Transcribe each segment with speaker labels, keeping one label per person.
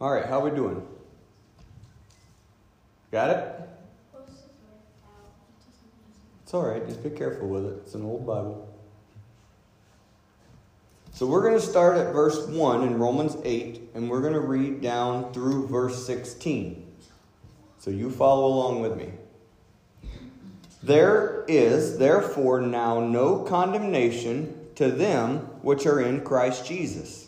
Speaker 1: All right, how are we doing? Got it? It's all right. Just be careful with it. It's an old Bible. So we're going to start at verse 1 in Romans 8, and we're going to read down through verse 16. So you follow along with me. There is, therefore, now no condemnation to them which are in Christ Jesus,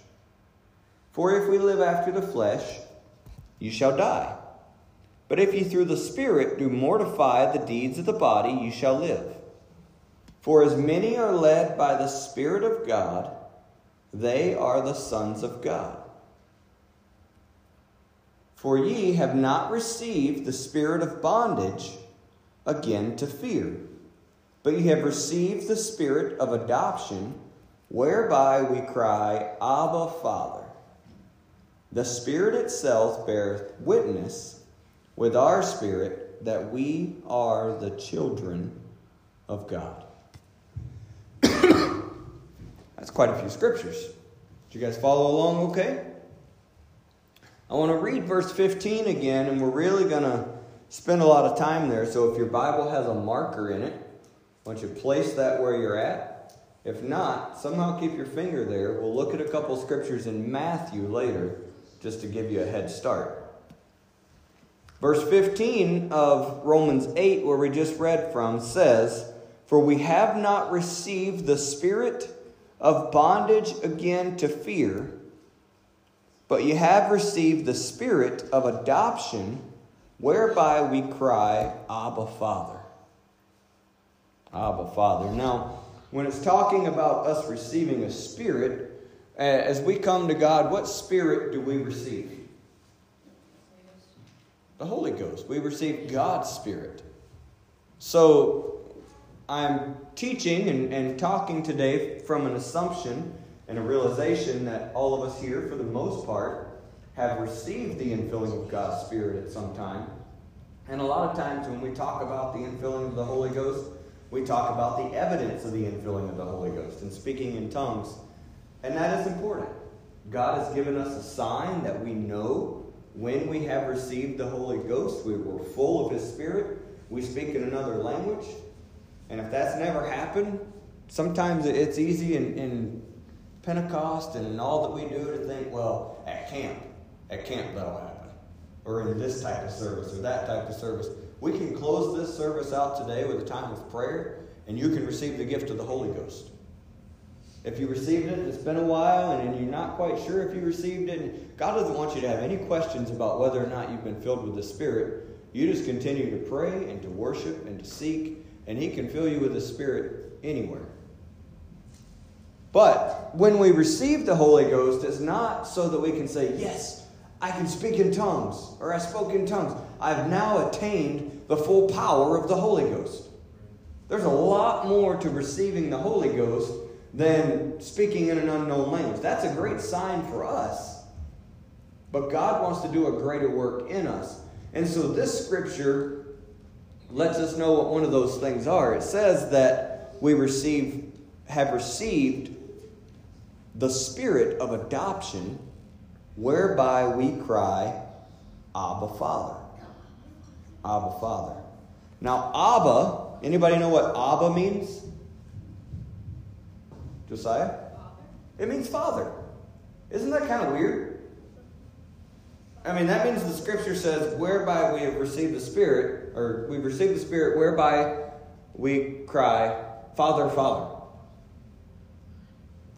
Speaker 1: For if we live after the flesh, you shall die. But if ye through the Spirit do mortify the deeds of the body, you shall live. For as many are led by the Spirit of God, they are the sons of God. For ye have not received the spirit of bondage again to fear, but ye have received the spirit of adoption, whereby we cry, Abba, Father. The Spirit itself beareth witness with our spirit that we are the children of God. That's quite a few scriptures. Did you guys follow along okay? I want to read verse 15 again, and we're really going to spend a lot of time there. So if your Bible has a marker in it, why don't you place that where you're at? If not, somehow keep your finger there. We'll look at a couple scriptures in Matthew later just to give you a head start. Verse 15 of Romans 8, where we just read from, says, For we have not received the Spirit of bondage again to fear, but you have received the spirit of adoption, whereby we cry, Abba, Father. Abba, Father. Now, when it's talking about us receiving a spirit, Uh, as we come to God, what spirit do we receive? The Holy Ghost. We receive God's spirit. So, I'm teaching and, and talking today from an assumption and a realization that all of us here, for the most part, have received the infilling of God's Spirit at some time. And a lot of times when we talk about the infilling of the Holy Ghost, we talk about the evidence of the infilling of the Holy Ghost and speaking in tongues. And that is important. God has given us a sign that we know when we have received the Holy Ghost, we were full of His Spirit, we speak in another language, and if that's never happened, sometimes it's easy in, in Pentecost and in all that we do to think, well, at camp, at camp that'll happen. Or in this type of service or that type of service. We can close this service out today with a time of prayer, and you can receive the gift of the Holy Ghost. If you received it, it's been a while, and you're not quite sure if you received it. God doesn't want you to have any questions about whether or not you've been filled with the Spirit. You just continue to pray and to worship and to seek, and He can fill you with the Spirit anywhere. But when we receive the Holy Ghost, it's not so that we can say, Yes, I can speak in tongues, or I spoke in tongues. I've now attained the full power of the Holy Ghost. There's a lot more to receiving the Holy Ghost than speaking in an unknown language. That's a great sign for us. But God wants to do a greater work in us. And so this scripture lets us know what one of those things are. It says that we receive have received the spirit of adoption whereby we cry Abba Father. Abba Father. Now Abba, anybody know what Abba means? Josiah? It means father. Isn't that kind of weird? I mean, that means the scripture says, whereby we have received the Spirit, or we've received the Spirit, whereby we cry, Father, Father.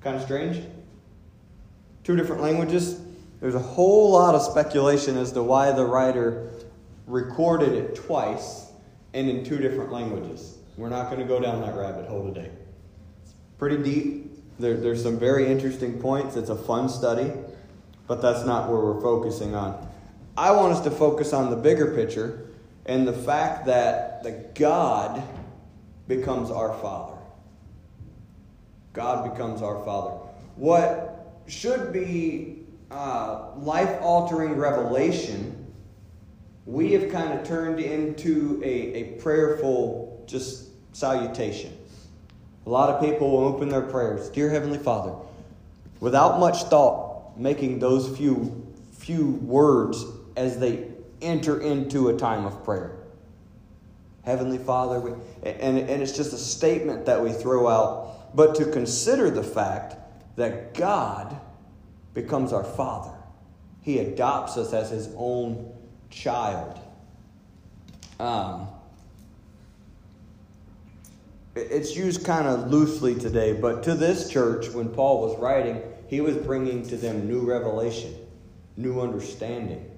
Speaker 1: Kind of strange? Two different languages. There's a whole lot of speculation as to why the writer recorded it twice and in two different languages. We're not going to go down that rabbit hole today. It's pretty deep. There, there's some very interesting points. It's a fun study, but that's not where we're focusing on. I want us to focus on the bigger picture and the fact that the God becomes our Father. God becomes our Father. What should be uh, life altering revelation, we have kind of turned into a, a prayerful just salutation. A lot of people will open their prayers, Dear Heavenly Father, without much thought, making those few, few words as they enter into a time of prayer. Heavenly Father, we, and, and it's just a statement that we throw out, but to consider the fact that God becomes our Father. He adopts us as His own child. Um, it's used kind of loosely today, but to this church, when Paul was writing, he was bringing to them new revelation, new understanding.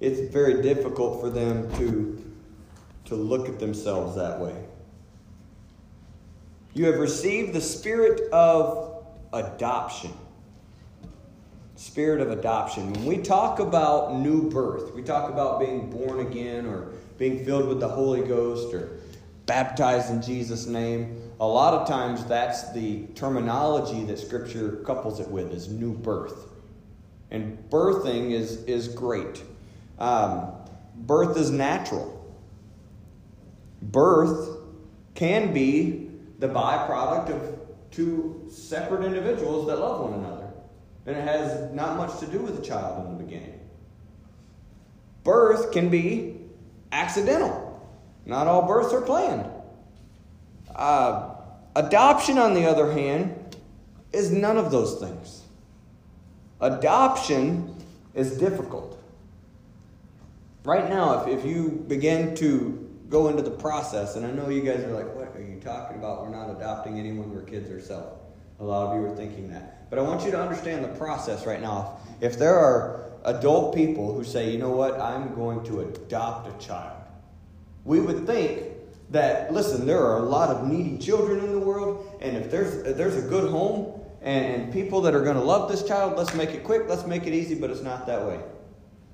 Speaker 1: It's very difficult for them to, to look at themselves that way. You have received the spirit of adoption. Spirit of adoption. When we talk about new birth, we talk about being born again or being filled with the Holy Ghost or baptized in Jesus' name. A lot of times that's the terminology that Scripture couples it with is new birth. And birthing is, is great. Um, birth is natural. Birth can be the byproduct of two separate individuals that love one another. And it has not much to do with the child in the beginning. Birth can be accidental. Not all births are planned. Uh, adoption, on the other hand, is none of those things. Adoption is difficult. Right now, if, if you begin to go into the process, and I know you guys are like, what are you talking about? We're not adopting anyone, we're kids ourselves. A lot of you are thinking that. But I want you to understand the process right now. If there are adult people who say, you know what, I'm going to adopt a child, we would think that, listen, there are a lot of needy children in the world, and if there's, if there's a good home and, and people that are going to love this child, let's make it quick, let's make it easy, but it's not that way.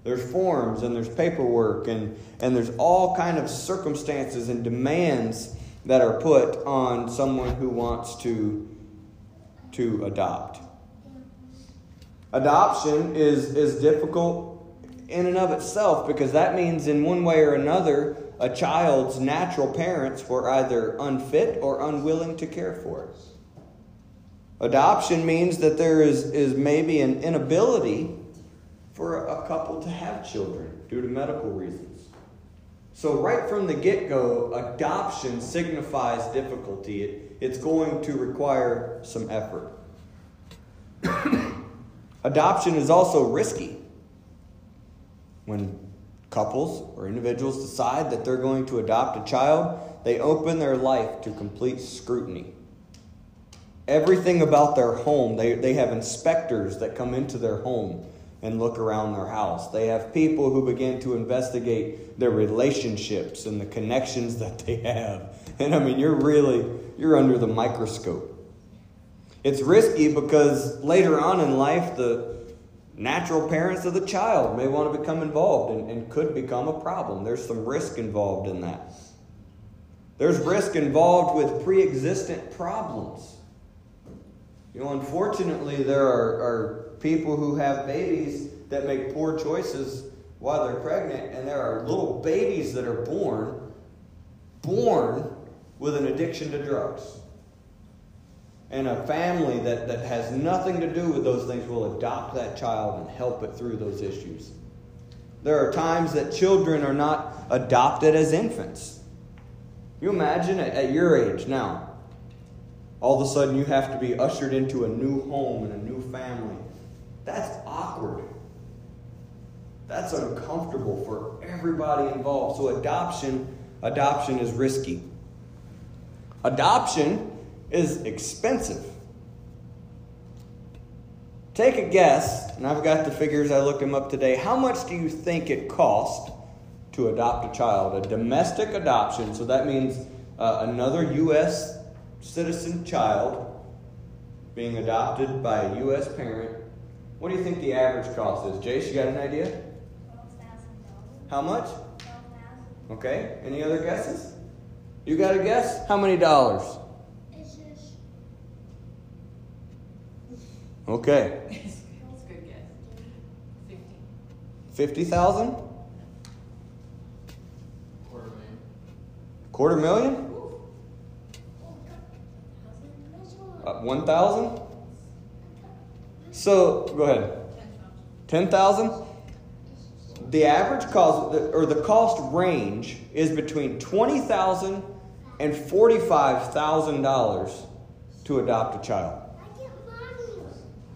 Speaker 1: There's forms and there's paperwork and, and there's all kind of circumstances and demands that are put on someone who wants to, to adopt. Adoption is, is difficult in and of itself because that means, in one way or another, a child's natural parents were either unfit or unwilling to care for it. Adoption means that there is, is maybe an inability for a couple to have children due to medical reasons. So, right from the get go, adoption signifies difficulty. It, it's going to require some effort. adoption is also risky. When couples or individuals decide that they're going to adopt a child, they open their life to complete scrutiny. everything about their home. They, they have inspectors that come into their home and look around their house. They have people who begin to investigate their relationships and the connections that they have. And I mean, you're really you're under the microscope. It's risky because later on in life, the natural parents of the child may want to become involved and, and could become a problem. There's some risk involved in that. There's risk involved with pre existent problems. You know, unfortunately, there are, are people who have babies that make poor choices while they're pregnant, and there are little babies that are born, born with an addiction to drugs. And a family that, that has nothing to do with those things will adopt that child and help it through those issues. There are times that children are not adopted as infants. You imagine at, at your age now, all of a sudden you have to be ushered into a new home and a new family. That's awkward. That's uncomfortable for everybody involved. So adoption, adoption is risky. Adoption is expensive. Take a guess, and I've got the figures, I looked them up today. How much do you think it cost to adopt a child? A domestic adoption, so that means uh, another U.S. citizen child being adopted by a U.S. parent. What do you think the average cost is? Jace, you got an idea? $12,000. How much? 12000 Okay, any other guesses? You got a guess? How many dollars? Okay.
Speaker 2: That's a good guess. Fifteen.
Speaker 1: 50,000?
Speaker 3: Quarter million.
Speaker 1: Quarter million? Uh, 1,000? So, go ahead. 10,000? The average cost, or the cost range, is between $20,000 and $45,000 to adopt a child.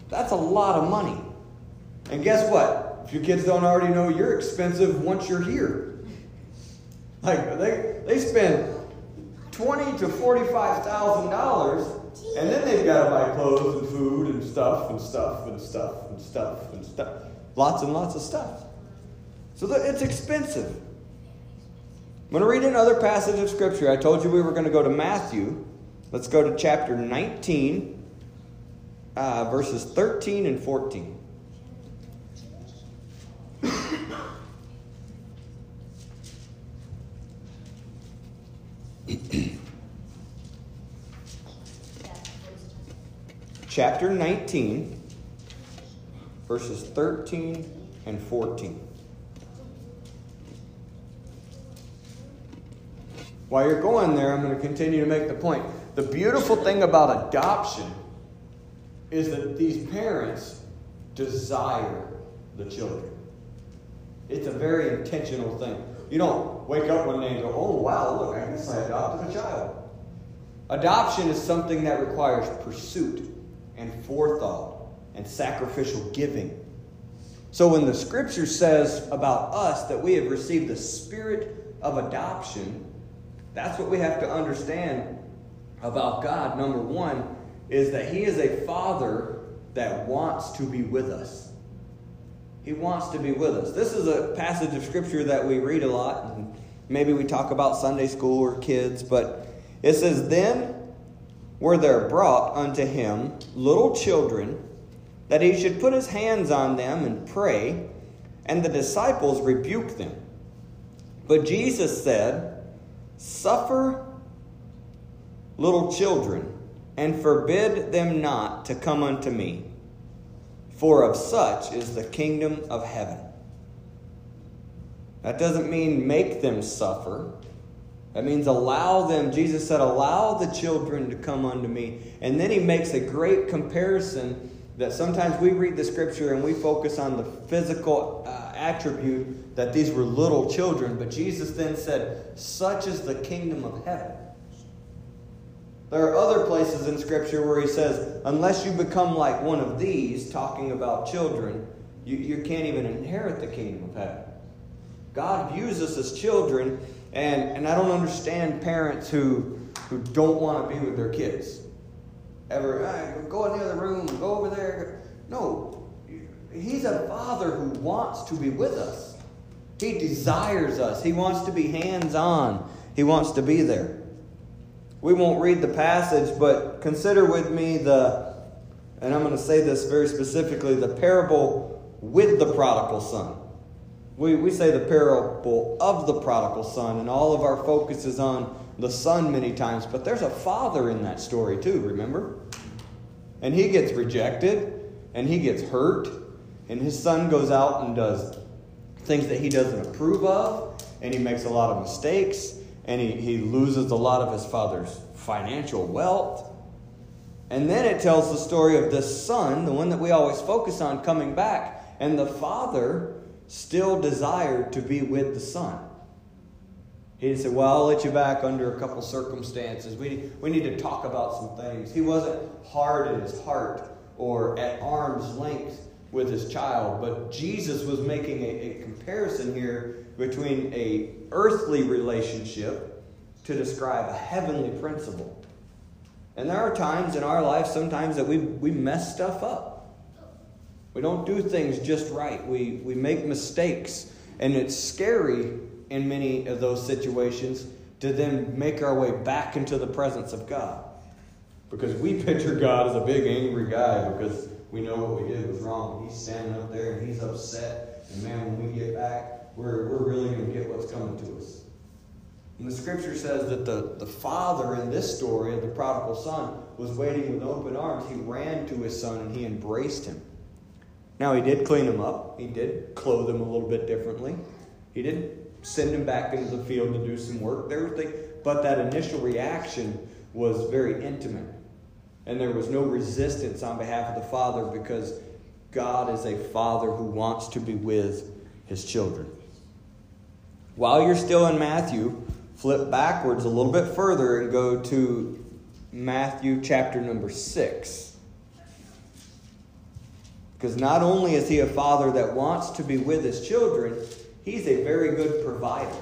Speaker 1: That's a lot of money. And guess what? If your kids don't already know, you're expensive once you're here. Like they they spend twenty to forty-five thousand dollars, and then they've got to buy clothes and food and stuff and stuff and stuff and stuff and stuff, lots and lots of stuff. So it's expensive. I'm going to read another passage of scripture. I told you we were going to go to Matthew. Let's go to chapter 19 uh, verses 13 and 14. Chapter 19, verses 13 and 14. While you're going there, I'm going to continue to make the point. The beautiful thing about adoption is that these parents desire the children. It's a very intentional thing. You don't wake up one day and go, oh, wow, look, I guess I adopted a child. Adoption is something that requires pursuit and forethought and sacrificial giving. So when the scripture says about us that we have received the spirit of adoption, that's what we have to understand about God. Number one, is that He is a Father that wants to be with us. He wants to be with us. This is a passage of Scripture that we read a lot, and maybe we talk about Sunday school or kids, but it says, Then were there brought unto him little children, that he should put his hands on them and pray, and the disciples rebuked them. But Jesus said, Suffer little children and forbid them not to come unto me, for of such is the kingdom of heaven. That doesn't mean make them suffer. That means allow them. Jesus said, Allow the children to come unto me. And then he makes a great comparison that sometimes we read the scripture and we focus on the physical uh, attribute that these were little children. But Jesus then said, Such is the kingdom of heaven. There are other places in Scripture where he says, unless you become like one of these, talking about children, you, you can't even inherit the kingdom of heaven. God views us as children, and, and I don't understand parents who, who don't want to be with their kids. ever ah, go in the other room, go over there. No, He's a Father who wants to be with us. He desires us. He wants to be hands on. He wants to be there. We won't read the passage, but consider with me the, and I'm going to say this very specifically, the parable with the prodigal son. We, we say the parable of the prodigal son, and all of our focus is on the son many times, but there's a father in that story too, remember? And he gets rejected, and he gets hurt, and his son goes out and does things that he doesn't approve of, and he makes a lot of mistakes, and he, he loses a lot of his father's financial wealth. And then it tells the story of this son, the one that we always focus on, coming back, and the father still desired to be with the son. He didn't Well, I'll let you back under a couple circumstances. We, we need to talk about some things. He wasn't hard in his heart or at arm's length with his child, but Jesus was making a, a comparison here between a earthly relationship to describe a heavenly principle. And there are times in our life, sometimes that we, we mess stuff up. We don't do things just right. We, we make mistakes. And it's scary in many of those situations to then make our way back into the presence of God. Because we picture God as a big angry guy because we know what we did was wrong. He's standing up there and he's upset. And man, when we get back, we're, we're really going to get what's coming to us. And the scripture says that the, the father in this story of the prodigal son was waiting with open arms. He ran to his son and he embraced him. Now, he did clean him up, he did clothe him a little bit differently, he did send him back into the field to do some work. There but that initial reaction was very intimate. And there was no resistance on behalf of the father because God is a father who wants to be with his children. While you're still in Matthew, flip backwards a little bit further and go to Matthew chapter number 6. Because not only is he a father that wants to be with his children, he's a very good provider.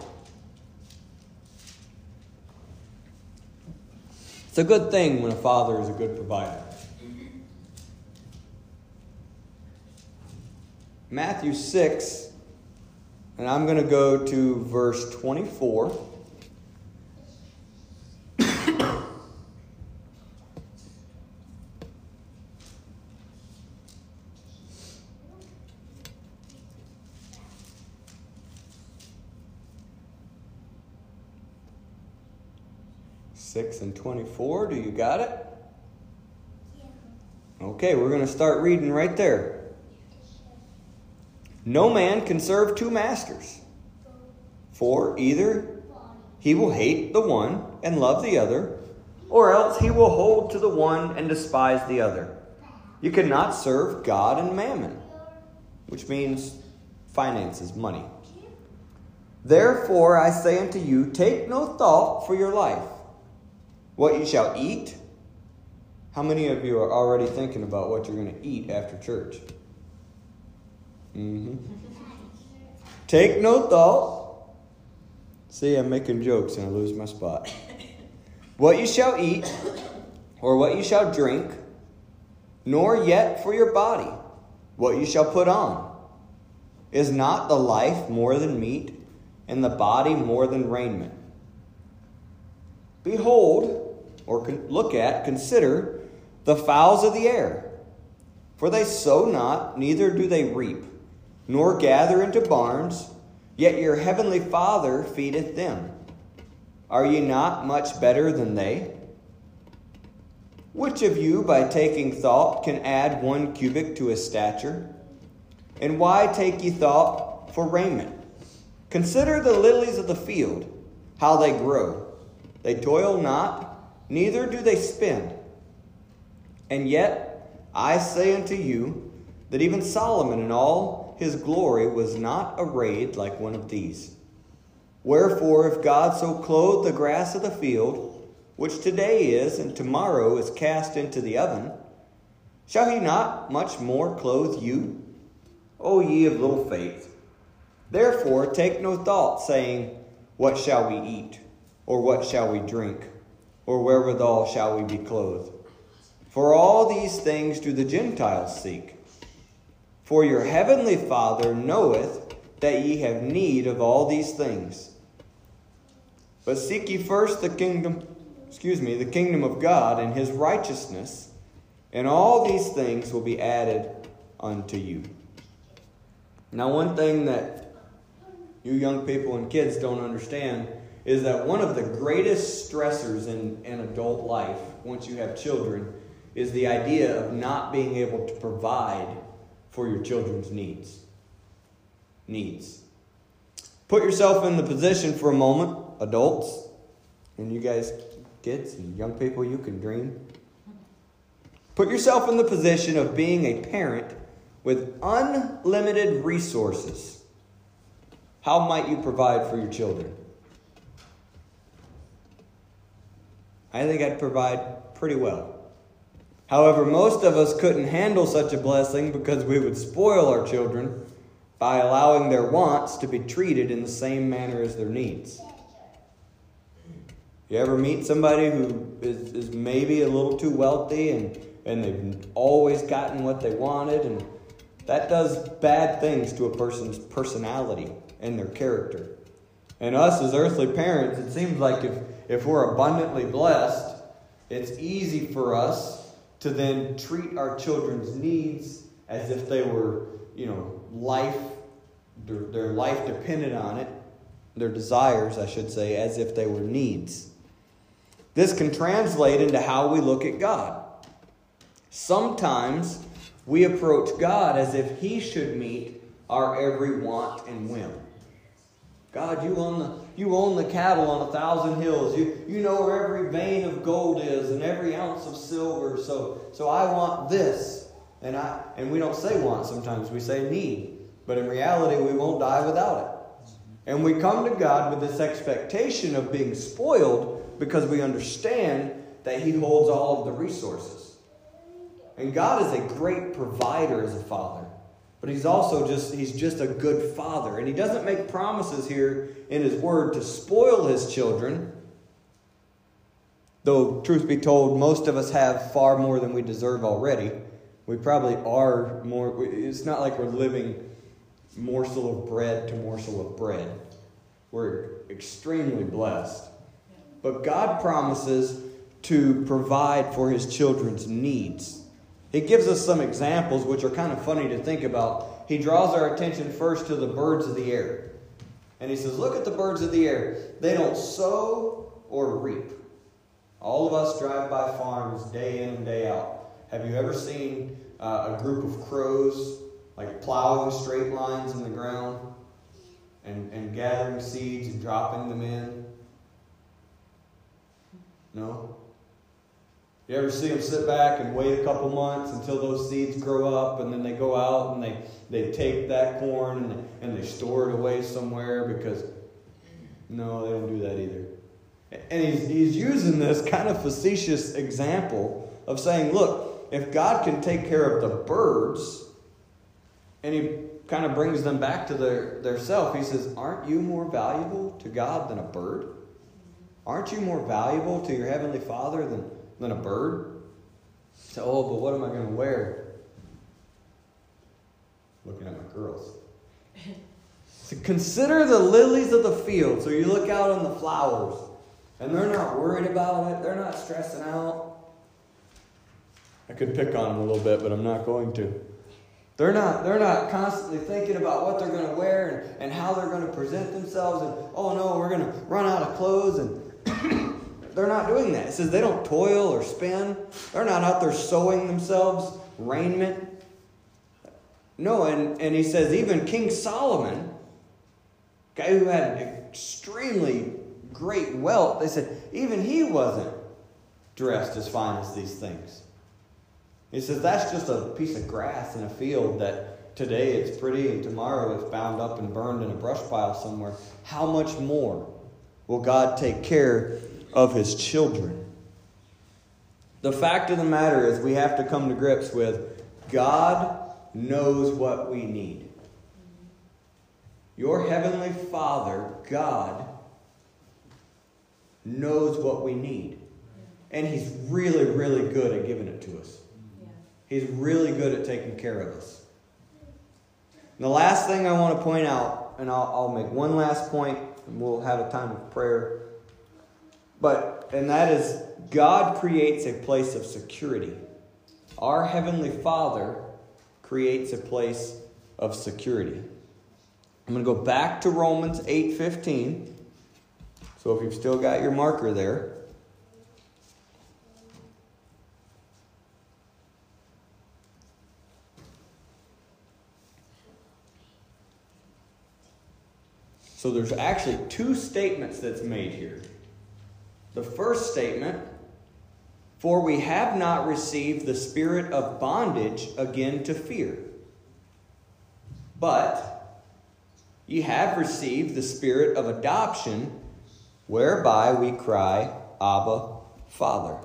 Speaker 1: It's a good thing when a father is a good provider. Matthew 6, and I'm going to go to verse 24. Six and 24. Do you got it? Yeah. Okay, we're going to start reading right there. No man can serve two masters, for either he will hate the one and love the other, or else he will hold to the one and despise the other. You cannot serve God and mammon, which means finances, money. Therefore, I say unto you, take no thought for your life what you shall eat. How many of you are already thinking about what you're going to eat after church? Mm-hmm. Take no thought. See, I'm making jokes and I lose my spot. What you shall eat, or what you shall drink, nor yet for your body, what you shall put on. Is not the life more than meat, and the body more than raiment? Behold, or look at, consider the fowls of the air. For they sow not, neither do they reap, nor gather into barns, yet your heavenly Father feedeth them. Are ye not much better than they? Which of you, by taking thought, can add one cubit to his stature? And why take ye thought for raiment? Consider the lilies of the field, how they grow. They toil not, neither do they spin. And yet I say unto you that even Solomon in all his glory was not arrayed like one of these. Wherefore, if God so clothe the grass of the field, which today is and tomorrow is cast into the oven, shall he not much more clothe you, O ye of little faith? Therefore, take no thought, saying, What shall we eat? Or what shall we drink? Or wherewithal shall we be clothed? For all these things do the Gentiles seek. For your heavenly Father knoweth that ye have need of all these things. But seek ye first the kingdom, excuse me, the kingdom of God and his righteousness, and all these things will be added unto you. Now, one thing that you young people and kids don't understand is that one of the greatest stressors in, in adult life, once you have children, is the idea of not being able to provide for your children's needs. Needs. Put yourself in the position for a moment, adults, and you guys, kids and young people, you can dream. Put yourself in the position of being a parent with unlimited resources. How might you provide for your children? I think I'd provide pretty well. However, most of us couldn't handle such a blessing because we would spoil our children by allowing their wants to be treated in the same manner as their needs. You ever meet somebody who is, is maybe a little too wealthy and, and they've always gotten what they wanted, and that does bad things to a person's personality and their character. And us as earthly parents, it seems like if, if we're abundantly blessed, it's easy for us to then treat our children's needs as if they were, you know, life, their, their life depended on it, their desires, I should say, as if they were needs. This can translate into how we look at God. Sometimes we approach God as if He should meet our every want and whim. God, you own the you own the cattle on a thousand hills. You you know where every vein of gold is and every ounce of silver. So so I want this. And I and we don't say want sometimes, we say need. But in reality we won't die without it. And we come to God with this expectation of being spoiled because we understand that He holds all of the resources. And God is a great provider as a father. But he's also just he's just a good father. And he doesn't make promises here in his word to spoil his children. Though truth be told, most of us have far more than we deserve already. We probably are more it's not like we're living morsel of bread to morsel of bread. We're extremely blessed. But God promises to provide for his children's needs. He gives us some examples which are kind of funny to think about. He draws our attention first to the birds of the air. And he says, Look at the birds of the air. They don't sow or reap. All of us drive by farms day in and day out. Have you ever seen uh, a group of crows like plowing straight lines in the ground and, and gathering seeds and dropping them in? No? You ever see them sit back and wait a couple months until those seeds grow up and then they go out and they, they take that corn and they, and they store it away somewhere because, no, they don't do that either. And he's, he's using this kind of facetious example of saying, look, if God can take care of the birds and he kind of brings them back to their, their self, he says, aren't you more valuable to God than a bird? Aren't you more valuable to your Heavenly Father than than a bird. So, oh, but what am I going to wear? Looking at my girls. so consider the lilies of the field. So you look out on the flowers, and they're not worried about it. They're not stressing out. I could pick on them a little bit, but I'm not going to. They're not, they're not constantly thinking about what they're going to wear and, and how they're going to present themselves and, oh no, we're going to run out of clothes and they're not doing that. It says they don't toil or spin. They're not out there sewing themselves raiment. No, and, and he says even King Solomon, guy who had an extremely great wealth, they said even he wasn't dressed as fine as these things. He says that's just a piece of grass in a field that today it's pretty and tomorrow it's bound up and burned in a brush pile somewhere. How much more will God take care of his children. The fact of the matter is, we have to come to grips with God knows what we need. Your heavenly Father, God, knows what we need. And He's really, really good at giving it to us. He's really good at taking care of us. And the last thing I want to point out, and I'll, I'll make one last point, and we'll have a time of prayer. But, and that is, God creates a place of security. Our Heavenly Father creates a place of security. I'm going to go back to Romans 8:15. So if you've still got your marker there, So there's actually two statements that's made here. The first statement, for we have not received the spirit of bondage again to fear. But ye have received the spirit of adoption, whereby we cry, Abba, Father.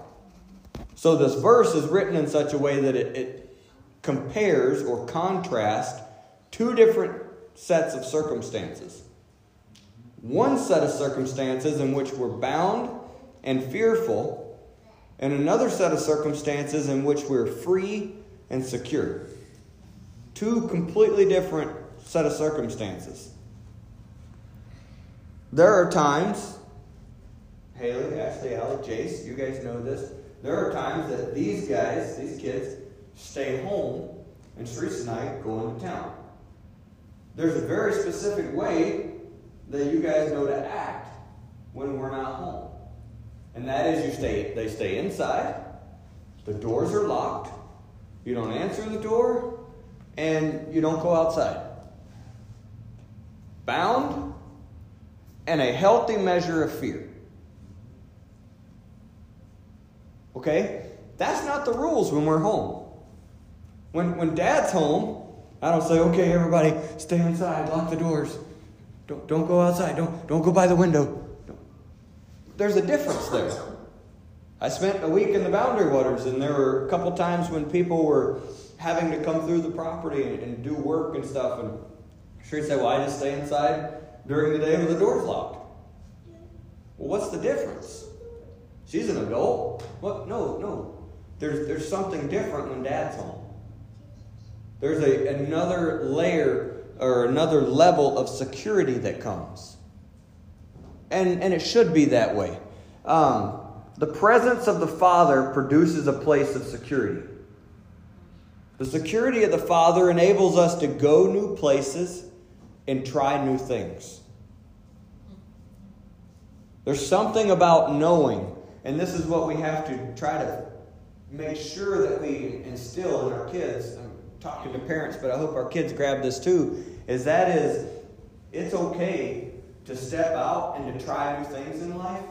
Speaker 1: So this verse is written in such a way that it, it compares or contrasts two different sets of circumstances. One set of circumstances in which we're bound and fearful, and another set of circumstances in which we're free and secure. Two completely different set of circumstances. There are times, Haley, Ashley, Alec, Jace, you guys know this. There are times that these guys, these kids, stay home and Sharice and I go into town. There's a very specific way that you guys know to act when we're not home. And that is you stay they stay inside, the doors are locked, you don't answer the door, and you don't go outside. Bound and a healthy measure of fear. Okay? That's not the rules when we're home. When, when dad's home, I don't say, okay, everybody, stay inside, lock the doors. Don't, don't go outside. Don't, don't go by the window. There's a difference there. I spent a week in the boundary waters, and there were a couple times when people were having to come through the property and, and do work and stuff. And Sheree said, Well, I just stay inside during the day with the doors locked. Well, what's the difference? She's an adult. What? No, no. There's, there's something different when dad's home. There's a, another layer or another level of security that comes. And, and it should be that way. Um, the presence of the Father produces a place of security. The security of the Father enables us to go new places and try new things. There's something about knowing, and this is what we have to try to make sure that we instill in our kids I'm talking to parents, but I hope our kids grab this too, is that is it's okay to step out and to try new things in life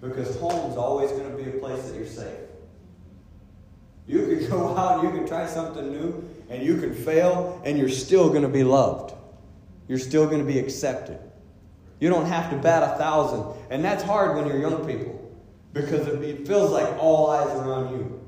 Speaker 1: because home's always going to be a place that you're safe. You can go out and you can try something new and you can fail and you're still going to be loved. You're still going to be accepted. You don't have to bat a thousand. And that's hard when you're young people because it feels like all eyes are on you.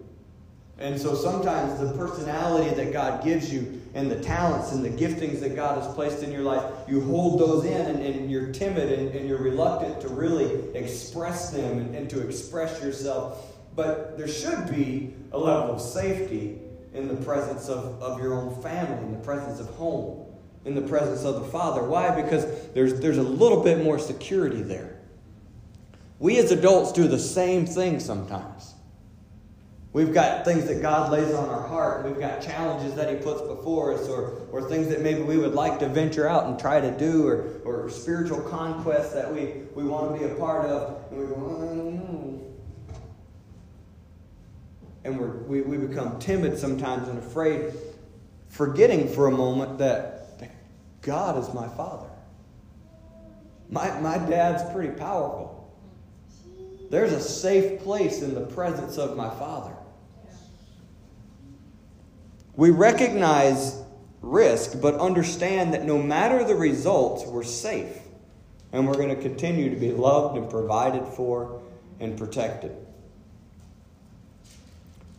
Speaker 1: And so sometimes the personality that God gives you and the talents and the giftings that God has placed in your life, you hold those in and, and you're timid and, and, you're reluctant to really express them and, and to express yourself. But there should be a level of safety in the presence of, of your own family, in the presence of home, in the presence of the Father. Why? Because there's, there's a little bit more security there. We as adults do the same thing sometimes. We've got things that God lays on our heart. We've got challenges that He puts before us, or, or things that maybe we would like to venture out and try to do, or, or spiritual conquests that we, we want to be a part of. And we go, oh. And we're, we, we become timid sometimes and afraid, forgetting for a moment that, that God is my Father. My, my dad's pretty powerful. There's a safe place in the presence of my Father. We recognize risk, but understand that no matter the results, we're safe. And we're going to continue to be loved and provided for and protected.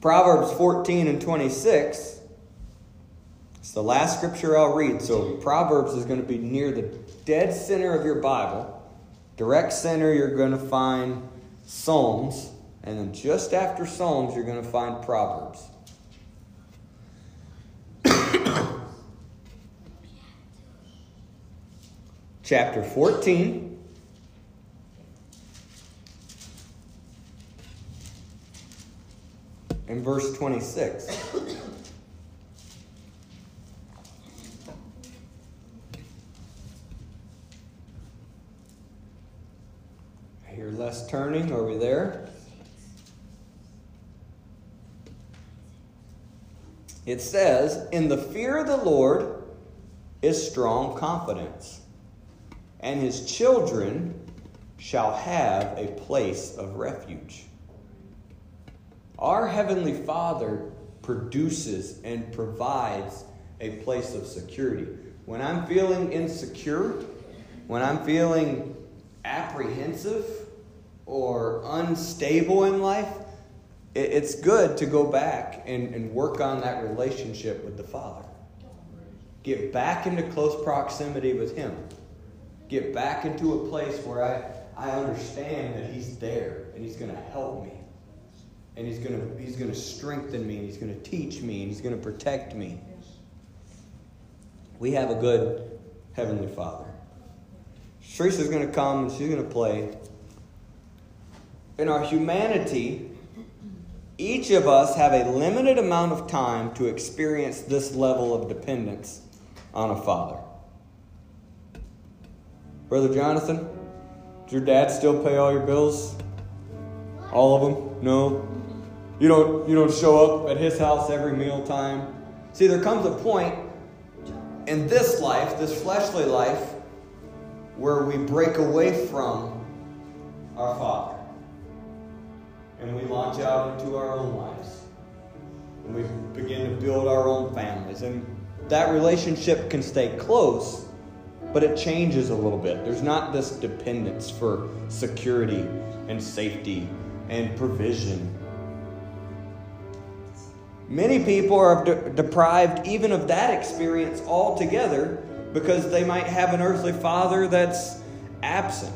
Speaker 1: Proverbs 14 and 26. It's the last scripture I'll read. So, Proverbs is going to be near the dead center of your Bible. Direct center, you're going to find Psalms. And then just after Psalms, you're going to find Proverbs. Chapter 14. And verse 26. I hear less turning. We there? It says, In the fear of the Lord is strong confidence, and his children shall have a place of refuge. Our Heavenly Father produces and provides a place of security. When I'm feeling insecure, when I'm feeling apprehensive or unstable in life, it's good to go back and, and work on that relationship with the Father. Get back into close proximity with Him. Get back into a place where I, I understand that He's there and He's going to help me. And He's going to He's to strengthen me and He's going to teach me and He's going to protect me. We have a good Heavenly Father. Teresa's going to come and she's going to play. In our humanity, each of us have a limited amount of time to experience this level of dependence on a father. Brother Jonathan, does your dad still pay all your bills? All of them? No. You don't you don't show up at his house every meal time. See, there comes a point in this life, this fleshly life, where we break away from our Father. And we launch out into our own lives. And we begin to build our own families. And that relationship can stay close, but it changes a little bit. There's not this dependence for security and safety and provision. Many people are de- deprived even of that experience altogether because they might have an earthly father that's absent.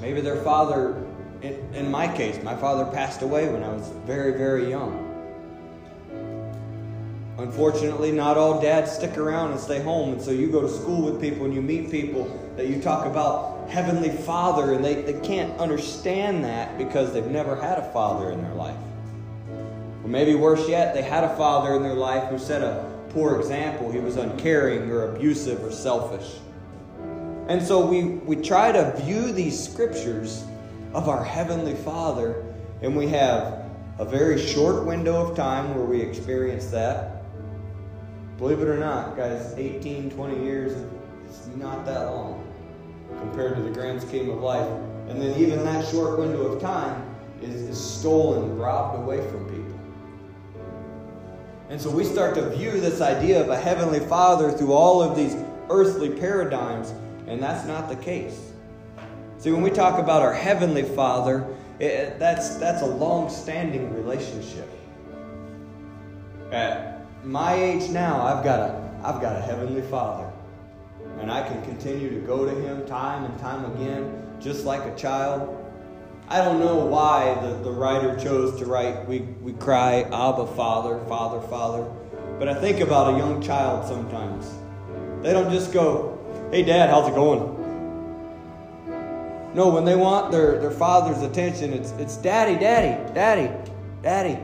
Speaker 1: Maybe their father, in, in my case, my father passed away when I was very, very young. Unfortunately, not all dads stick around and stay home, and so you go to school with people and you meet people that you talk about Heavenly Father, and they, they can't understand that because they've never had a father in their life. Or maybe worse yet, they had a father in their life who set a poor example. He was uncaring or abusive or selfish. And so we, we try to view these scriptures of our Heavenly Father, and we have a very short window of time where we experience that. Believe it or not, guys, 18, 20 years is not that long compared to the grand scheme of life. And then even that short window of time is, is stolen, robbed away from people. And so we start to view this idea of a heavenly father through all of these earthly paradigms, and that's not the case. See, when we talk about our heavenly father, it, that's, that's a long standing relationship. At my age now, I've got, a, I've got a heavenly father. And I can continue to go to him time and time again, just like a child. I don't know why the, the writer chose to write, we, we cry, Abba, Father, Father, Father. But I think about a young child sometimes. They don't just go, Hey, Dad, how's it going? No, when they want their, their father's attention, it's, it's Daddy, Daddy, Daddy, Daddy.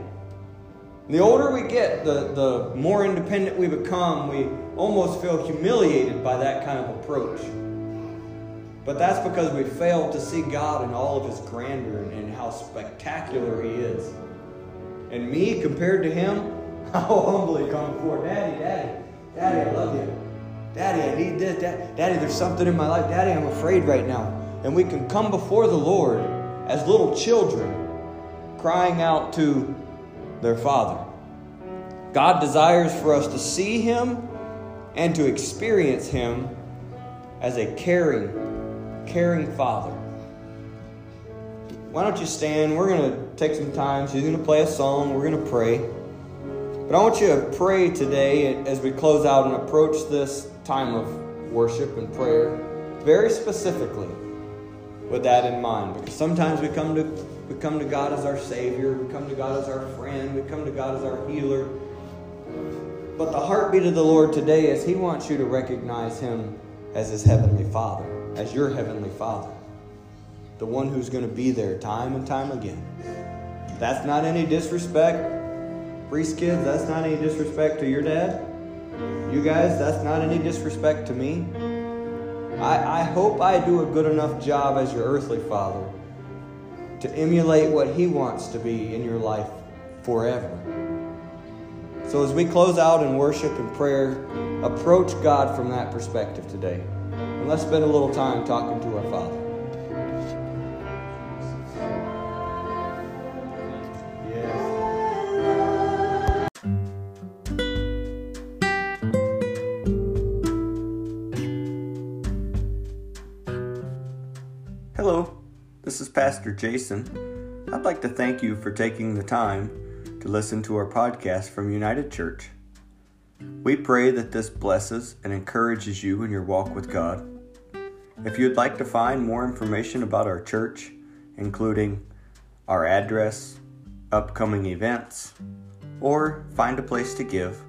Speaker 1: The older we get, the, the more independent we become. We almost feel humiliated by that kind of approach. But that's because we failed to see God in all of His grandeur and, how spectacular He is. And me, compared to Him, how humbly come before Daddy, Daddy, Daddy, I love you. Daddy, I need this. Daddy, there's something in my life. Daddy, I'm afraid right now. And we can come before the Lord as little children, crying out to their Father. God desires for us to see Him and to experience Him as a caring, caring Father. Why don't you stand? We're going to take some time. She's going to play a song. We're going to pray. But I want you to pray today as we close out and approach this time of worship and prayer very specifically. with that in mind. Because sometimes we come to we come to God as our Savior, we come to God as our friend, we come to God as our healer. But the heartbeat of the Lord today is He wants you to recognize Him as His Heavenly Father, as your Heavenly Father, the one who's going to be there time and time again. That's not any disrespect, priest kids, that's not any disrespect to your dad. You guys, that's not any disrespect to me. I, I hope I do a good enough job as your earthly father to emulate what He wants to be in your life forever. So, as we close out in worship and prayer, approach God from that perspective today. And let's spend a little time talking to our Father. Hello, this is Pastor Jason. I'd like to thank you for taking the time to listen to our podcast from United Church. We pray that this blesses and encourages you in your walk with God. If you'd like to find more information about our church, including our address, upcoming events, or find a place to give,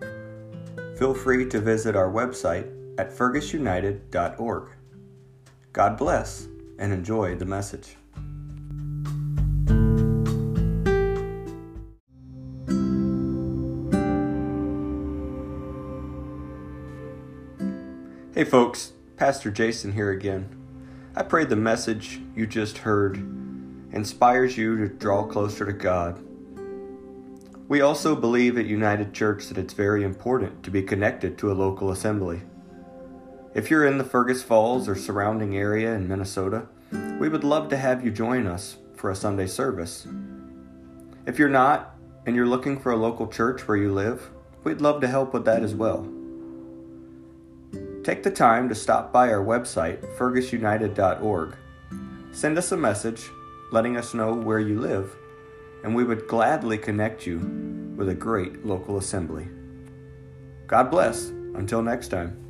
Speaker 1: feel free to visit our website at fergusunited.org. God bless and enjoy the message. Hey, folks, Pastor Jason here again. I pray the message you just heard inspires you to draw closer to God. We also believe at United Church that it's very important to be connected to a local assembly. If you're in the Fergus Falls or surrounding area in Minnesota, we would love to have you join us for a Sunday service. If you're not and you're looking for a local church where you live, we'd love to help with that as well. Take the time to stop by our website, fergusunited.org. Send us a message letting us know where you live, and we would gladly connect you with a great local assembly. God bless. Until next time.